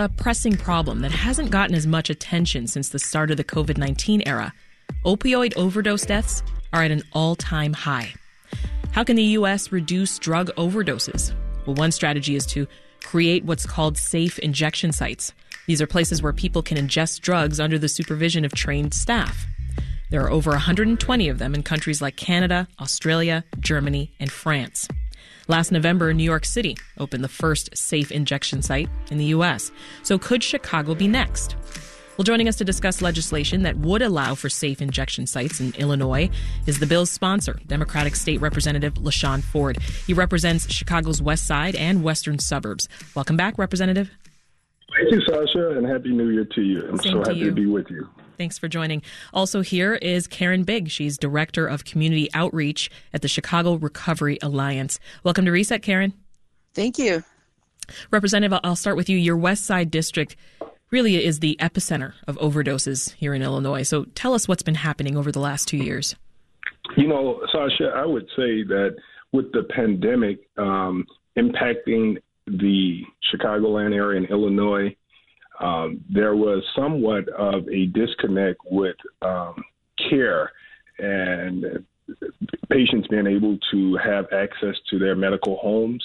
a pressing problem that hasn't gotten as much attention since the start of the COVID 19 era. Opioid overdose deaths are at an all time high. How can the U.S. reduce drug overdoses? Well, one strategy is to create what's called safe injection sites. These are places where people can ingest drugs under the supervision of trained staff. There are over 120 of them in countries like Canada, Australia, Germany, and France. Last November, New York City opened the first safe injection site in the U.S. So could Chicago be next? Well, joining us to discuss legislation that would allow for safe injection sites in Illinois is the bill's sponsor, Democratic State Representative LaShawn Ford. He represents Chicago's west side and western suburbs. Welcome back, Representative. Thank you, Sasha, and Happy New Year to you. I'm Same so to happy you. to be with you. Thanks for joining. Also, here is Karen Bigg. She's Director of Community Outreach at the Chicago Recovery Alliance. Welcome to Reset, Karen. Thank you. Representative, I'll start with you. Your West Side District really is the epicenter of overdoses here in Illinois. So tell us what's been happening over the last two years. You know, Sasha, I would say that with the pandemic um, impacting the Chicagoland area in Illinois, um, there was somewhat of a disconnect with um, care and patients being able to have access to their medical homes.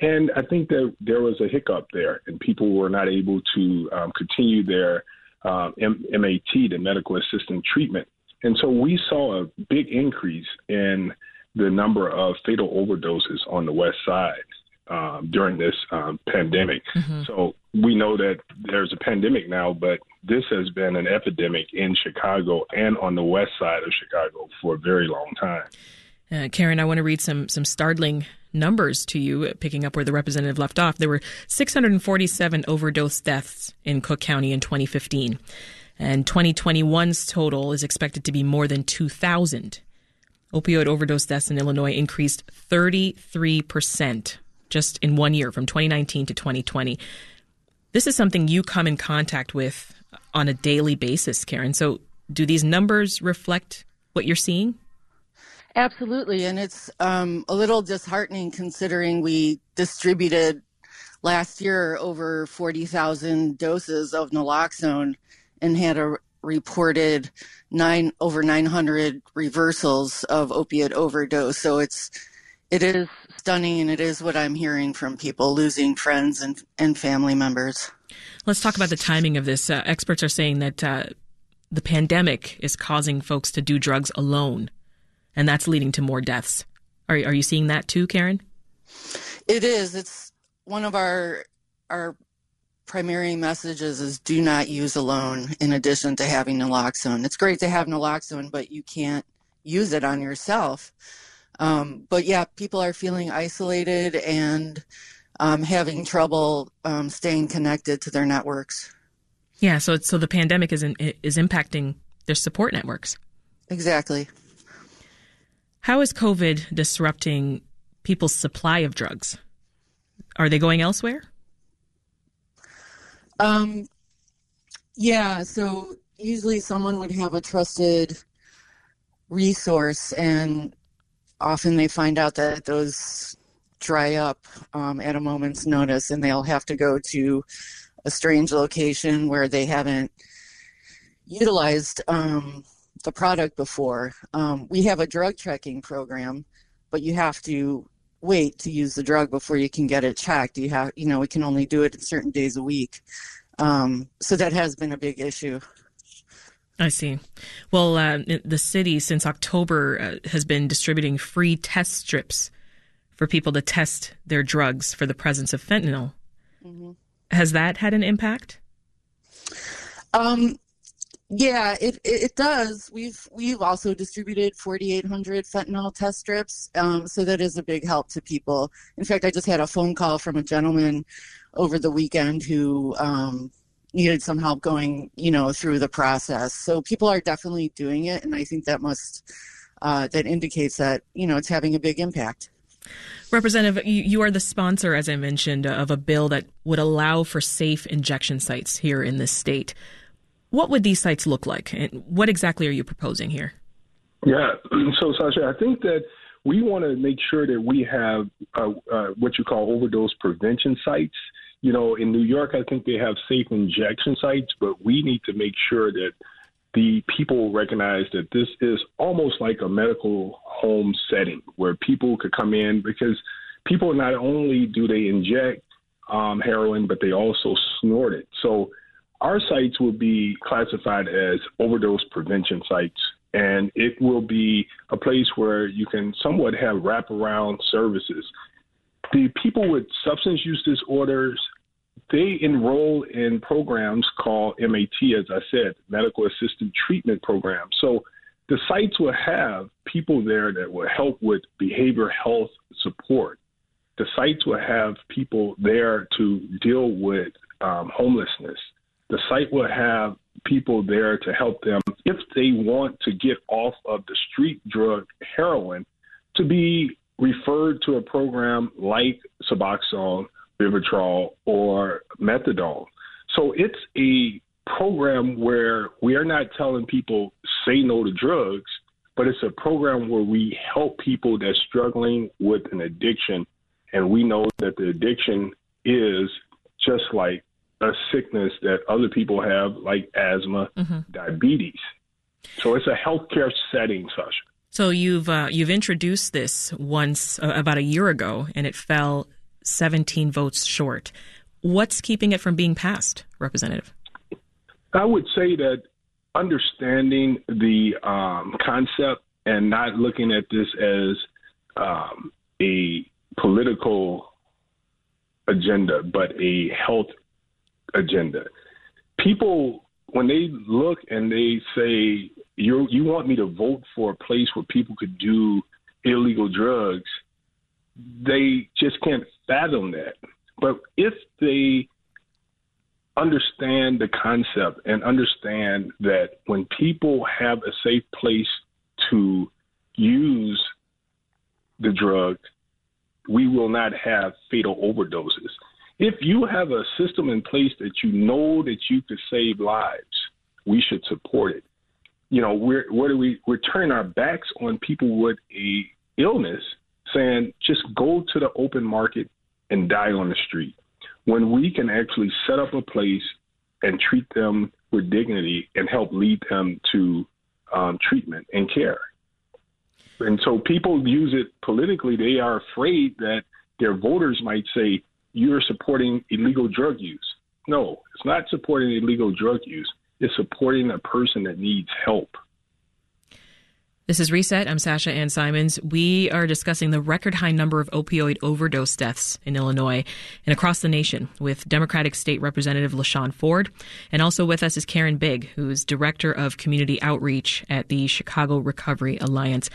And I think that there was a hiccup there, and people were not able to um, continue their um, M- MAT, the medical assistant treatment. And so we saw a big increase in the number of fatal overdoses on the west side um, during this um, pandemic. So we know that there's a pandemic now, but this has been an epidemic in Chicago and on the west side of Chicago for a very long time. Uh, Karen, I want to read some some startling numbers to you, picking up where the representative left off. There were 647 overdose deaths in Cook County in 2015, and 2021's total is expected to be more than 2,000. Opioid overdose deaths in Illinois increased 33 percent just in one year, from 2019 to 2020. This is something you come in contact with on a daily basis, Karen. So, do these numbers reflect what you're seeing? Absolutely. And it's um, a little disheartening considering we distributed last year over 40,000 doses of naloxone and had a reported nine over 900 reversals of opiate overdose. So it's it is stunning and it is what I'm hearing from people losing friends and, and family members. Let's talk about the timing of this. Uh, experts are saying that uh, the pandemic is causing folks to do drugs alone, and that's leading to more deaths. Are, are you seeing that too, Karen? It is. It's one of our our primary messages is do not use alone in addition to having naloxone. It's great to have naloxone, but you can't use it on yourself. Um, but yeah, people are feeling isolated and um, having trouble um, staying connected to their networks. Yeah. So, so the pandemic is in, is impacting their support networks. Exactly. How is COVID disrupting people's supply of drugs? Are they going elsewhere? Um, yeah, so usually someone would have a trusted resource, and often they find out that those dry up um, at a moment's notice, and they'll have to go to a strange location where they haven't utilized um, the product before. Um, we have a drug checking program, but you have to wait to use the drug before you can get it checked. You have, you know, we can only do it certain days a week. Um, so that has been a big issue. I see. Well, uh, the city since October uh, has been distributing free test strips for people to test their drugs for the presence of fentanyl. Has that had an impact? Um, yeah, it, it it does. We've we've also distributed 4,800 fentanyl test strips, um, so that is a big help to people. In fact, I just had a phone call from a gentleman over the weekend who um, needed some help going, you know, through the process. So people are definitely doing it, and I think that must uh, that indicates that you know it's having a big impact. Representative, you, you are the sponsor, as I mentioned, of a bill that would allow for safe injection sites here in this state. What would these sites look like, and what exactly are you proposing here? Yeah. So, Sasha, I think that we want to make sure that we have uh, uh, what you call overdose prevention sites. You know, in New York, I think they have safe injection sites, but we need to make sure that the people recognize that this is almost like a medical home setting where people could come in because people not only do they inject um, heroin, but they also snort it. So our sites will be classified as overdose prevention sites, and it will be a place where you can somewhat have wraparound services. The people with substance use disorders they enroll in programs called MAT, as I said, medical assisted treatment program. So the sites will have people there that will help with behavior health support. The sites will have people there to deal with um, homelessness. The site will have people there to help them if they want to get off of the street drug heroin to be referred to a program like Suboxone Vivitrol, or Methadone. So it's a program where we are not telling people say no to drugs, but it's a program where we help people that's struggling with an addiction. And we know that the addiction is just like a sickness that other people have, like asthma, mm-hmm. diabetes. So it's a healthcare setting, Sasha. So you've uh, you've introduced this once uh, about a year ago, and it fell 17 votes short. What's keeping it from being passed, Representative? I would say that understanding the um, concept and not looking at this as um, a political agenda, but a health agenda. People, when they look and they say, you you want me to vote for a place where people could do illegal drugs, they just can't fathom that. But if they understand the concept and understand that when people have a safe place to use the drug, we will not have fatal overdoses. If you have a system in place that you know that you could save lives, we should support it. You know, we're we? We're turning our backs on people with a illness saying just go to the open market and die on the street. When we can actually set up a place and treat them with dignity and help lead them to um, treatment and care. And so people use it politically. They are afraid that their voters might say, you're supporting illegal drug use. No, it's not supporting illegal drug use. It's supporting a person that needs help. This is Reset. I'm Sasha Ann Simons. We are discussing the record high number of opioid overdose deaths in Illinois and across the nation with Democratic State Representative LaShawn Ford. And also with us is Karen Bigg, who's Director of Community Outreach at the Chicago Recovery Alliance.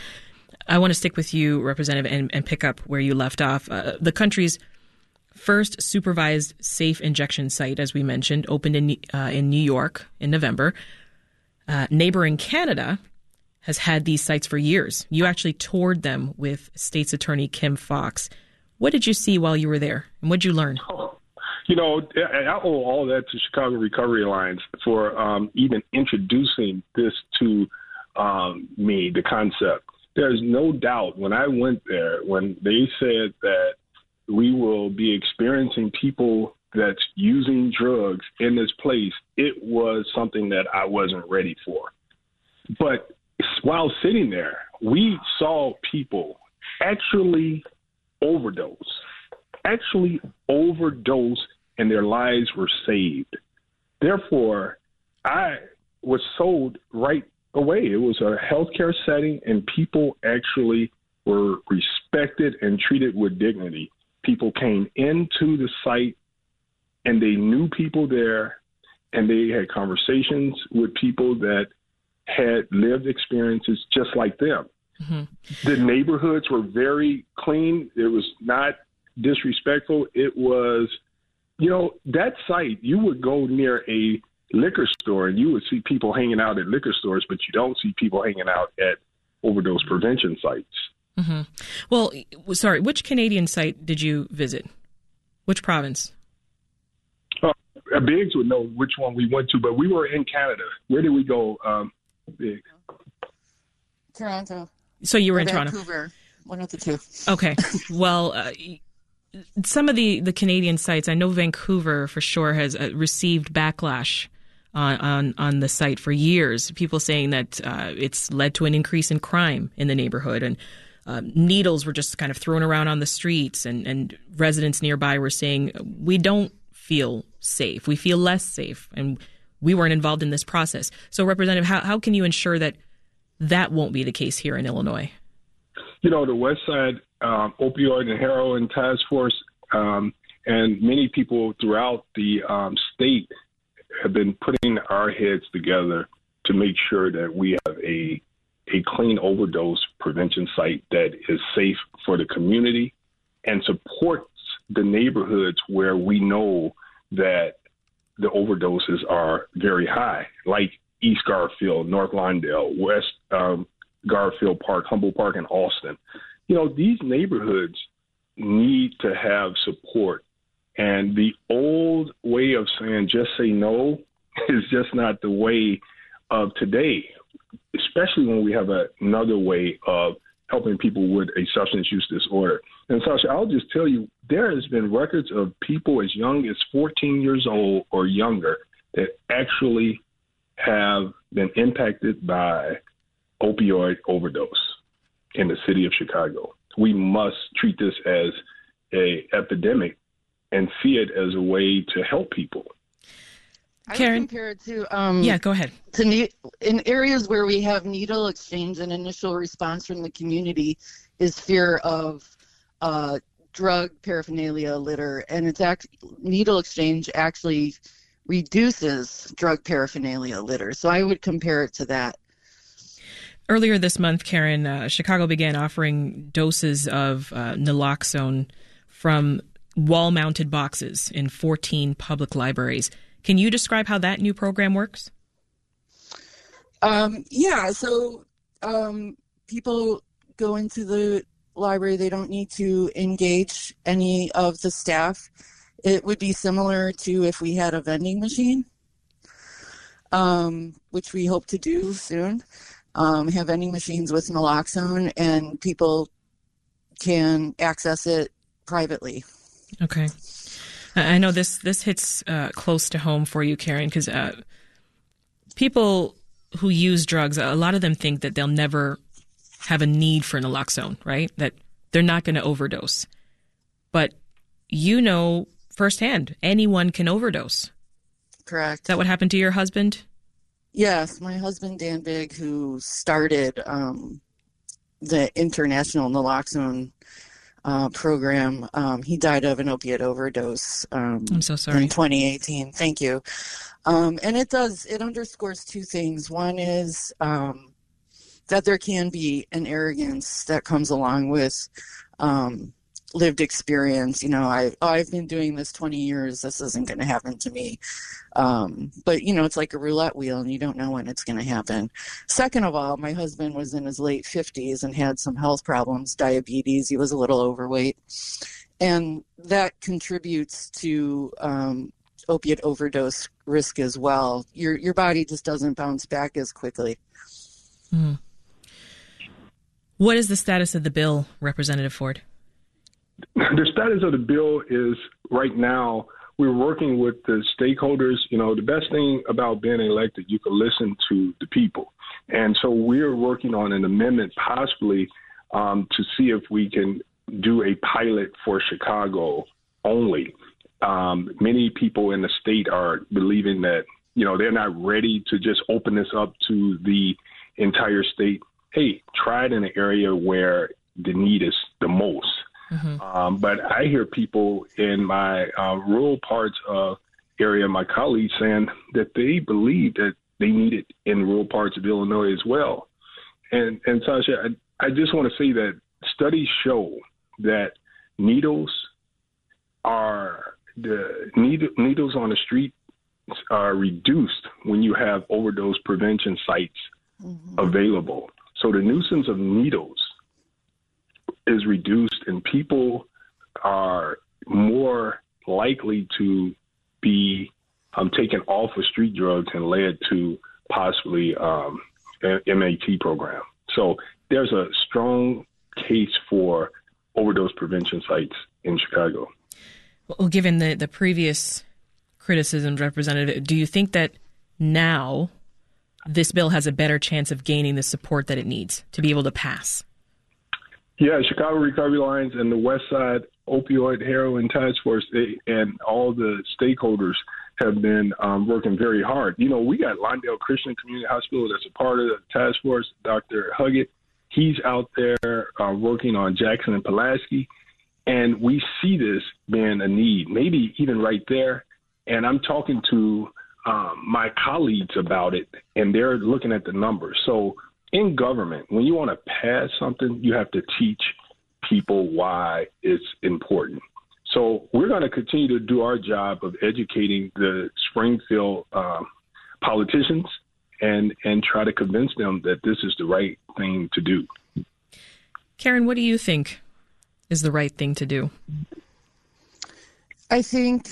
I want to stick with you, Representative, and, and pick up where you left off. Uh, the country's first supervised safe injection site, as we mentioned, opened in, uh, in New York in November. Uh, neighboring Canada has had these sites for years. You actually toured them with State's Attorney Kim Foxx. What did you see while you were there, and what did you learn? You know, I owe all that to Chicago Recovery Alliance for um, even introducing this to um, me, the concept. There's no doubt when I went there, when they said that we will be experiencing people that's using drugs in this place, it was something that I wasn't ready for. But while sitting there, we saw people actually overdose, actually overdose, and their lives were saved. Therefore, I was sold right away. It was a healthcare setting, and people actually were respected and treated with dignity. People came into the site and they knew people there, and they had conversations with people that had lived experiences just like them. Mm-hmm. The neighborhoods were very clean. It was not disrespectful. It was, you know, that site, you would go near a liquor store and you would see people hanging out at liquor stores, but you don't see people hanging out at overdose prevention sites. Mm-hmm. Well, sorry, which Canadian site did you visit? Which province? Uh, Biggs would know which one we went to, but we were in Canada. Where did we go? Um, Bigg? Toronto. So you were or in Vancouver. Toronto. One of the two. Okay. Well, uh, some of the, the Canadian sites, I know Vancouver for sure has uh, received backlash on, on, on the site for years. People saying that uh, it's led to an increase in crime in the neighborhood, and uh, needles were just kind of thrown around on the streets, and, and residents nearby were saying we don't feel safe, we feel less safe, and we weren't involved in this process. So, Representative, how how can you ensure that that won't be the case here in Illinois? You know, the West Side um, Opioid and Heroin Task Force um, and many people throughout the um, state have been putting our heads together to make sure that we have a a clean overdose prevention site that is safe for the community and supports the neighborhoods where we know that the overdoses are very high, like East Garfield, North Lawndale, West um, Garfield Park, Humboldt Park, and Austin. You know, these neighborhoods need to have support. And the old way of saying just say no is just not the way of today, especially when we have a, another way of helping people with a substance use disorder. And Sasha, I'll just tell you, there has been records of people as young as 14 years old or younger that actually have been impacted by opioid overdose in the city of Chicago. We must treat this as a epidemic and see it as a way to help people. I Karen, compare it to um, yeah, go ahead. To ne- in areas where we have needle exchange an initial response from the community is fear of uh, drug paraphernalia litter, and it's act- needle exchange actually reduces drug paraphernalia litter. So I would compare it to that. Earlier this month, Karen, uh, Chicago began offering doses of uh, naloxone from wall mounted boxes in 14 public libraries. Can you describe how that new program works? Um, yeah, so um, people go into the library, they don't need to engage any of the staff. It would be similar to if we had a vending machine, um, which we hope to do soon um, have vending machines with naloxone, and people can access it privately. Okay. I know this this hits uh, close to home for you, Karen, because uh, people who use drugs, a lot of them think that they'll never have a need for naloxone, right? That they're not going to overdose. But you know firsthand, anyone can overdose. Correct. Is that what happened to your husband? Yes, my husband Dan Bigg, who started um, the international naloxone uh, program, um, he died of an opiate overdose. Um, I'm so sorry. In 2018. Thank you. Um, and it does. It underscores two things. One is um, that there can be an arrogance that comes along with um, lived experience. You know, I I've been doing this 20 years. This isn't going to happen to me. Um, but you know, it's like a roulette wheel, and you don't know when it's going to happen. Second of all, my husband was in his late 50s and had some health problems, diabetes. He was a little overweight, and that contributes to um, opiate overdose risk as well. Your your body just doesn't bounce back as quickly. Hmm. What is the status of the bill, Representative Ford? The status of the bill is right now we're working with the stakeholders. You know, the best thing about being elected, you can listen to the people. And so we're working on an amendment possibly um, to see if we can do a pilot for Chicago only. Um, many people in the state are believing that, you know, they're not ready to just open this up to the entire state. Hey, try it in an area where the need is the most. Mm-hmm. Um, but I hear people in my uh, rural parts of area, my colleagues saying that they believe that they need it in rural parts of Illinois as well. And and Sasha, I, I just want to say that studies show that needles are the needles on the street are reduced when you have overdose prevention sites mm-hmm. available. So the nuisance of needles is reduced and people are more likely to be um, taken off of street drugs and led to possibly um, an MAT program. So there's a strong case for overdose prevention sites in Chicago. Well, given the, the previous criticisms, Representative, do you think that now this bill has a better chance of gaining the support that it needs to be able to pass? Yeah, Chicago Recovery Alliance and the West Side Opioid Heroin Task Force they, and all the stakeholders have been um, working very hard. You know, we got Lawndale Christian Community Hospital that's a part of the task force. Dr. Huggett, he's out there uh, working on Jackson and Pulaski, and we see this being a need, maybe even right there. And I'm talking to um, my colleagues about it, and they're looking at the numbers. So in government, when you want to pass something, you have to teach people why it's important. So we're going to continue to do our job of educating the Springfield um, politicians and and try to convince them that this is the right thing to do. Karen, what do you think is the right thing to do? I think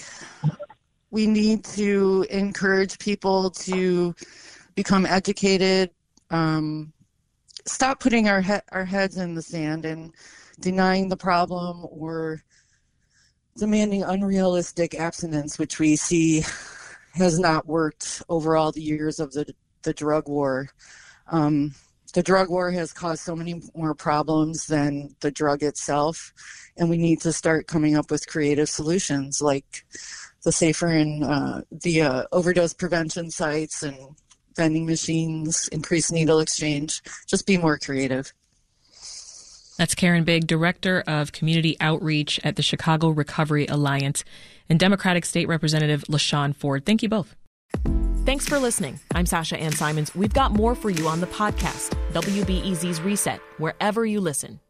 we need to encourage people to become educated, um, stop putting our he- our heads in the sand and denying the problem or demanding unrealistic abstinence, which we see has not worked over all the years of the the drug war. Um, the drug war has caused so many more problems than the drug itself, and we need to start coming up with creative solutions like the safer and uh, the uh, overdose prevention sites and vending machines, increase needle exchange. Just be more creative. That's Karen Bigg, Director of Community Outreach at the Chicago Recovery Alliance, and Democratic State Representative LaShawn Ford. Thank you both. Thanks for listening. I'm Sasha Ann Simons. We've got more for you on the podcast, WBEZ's Reset, wherever you listen.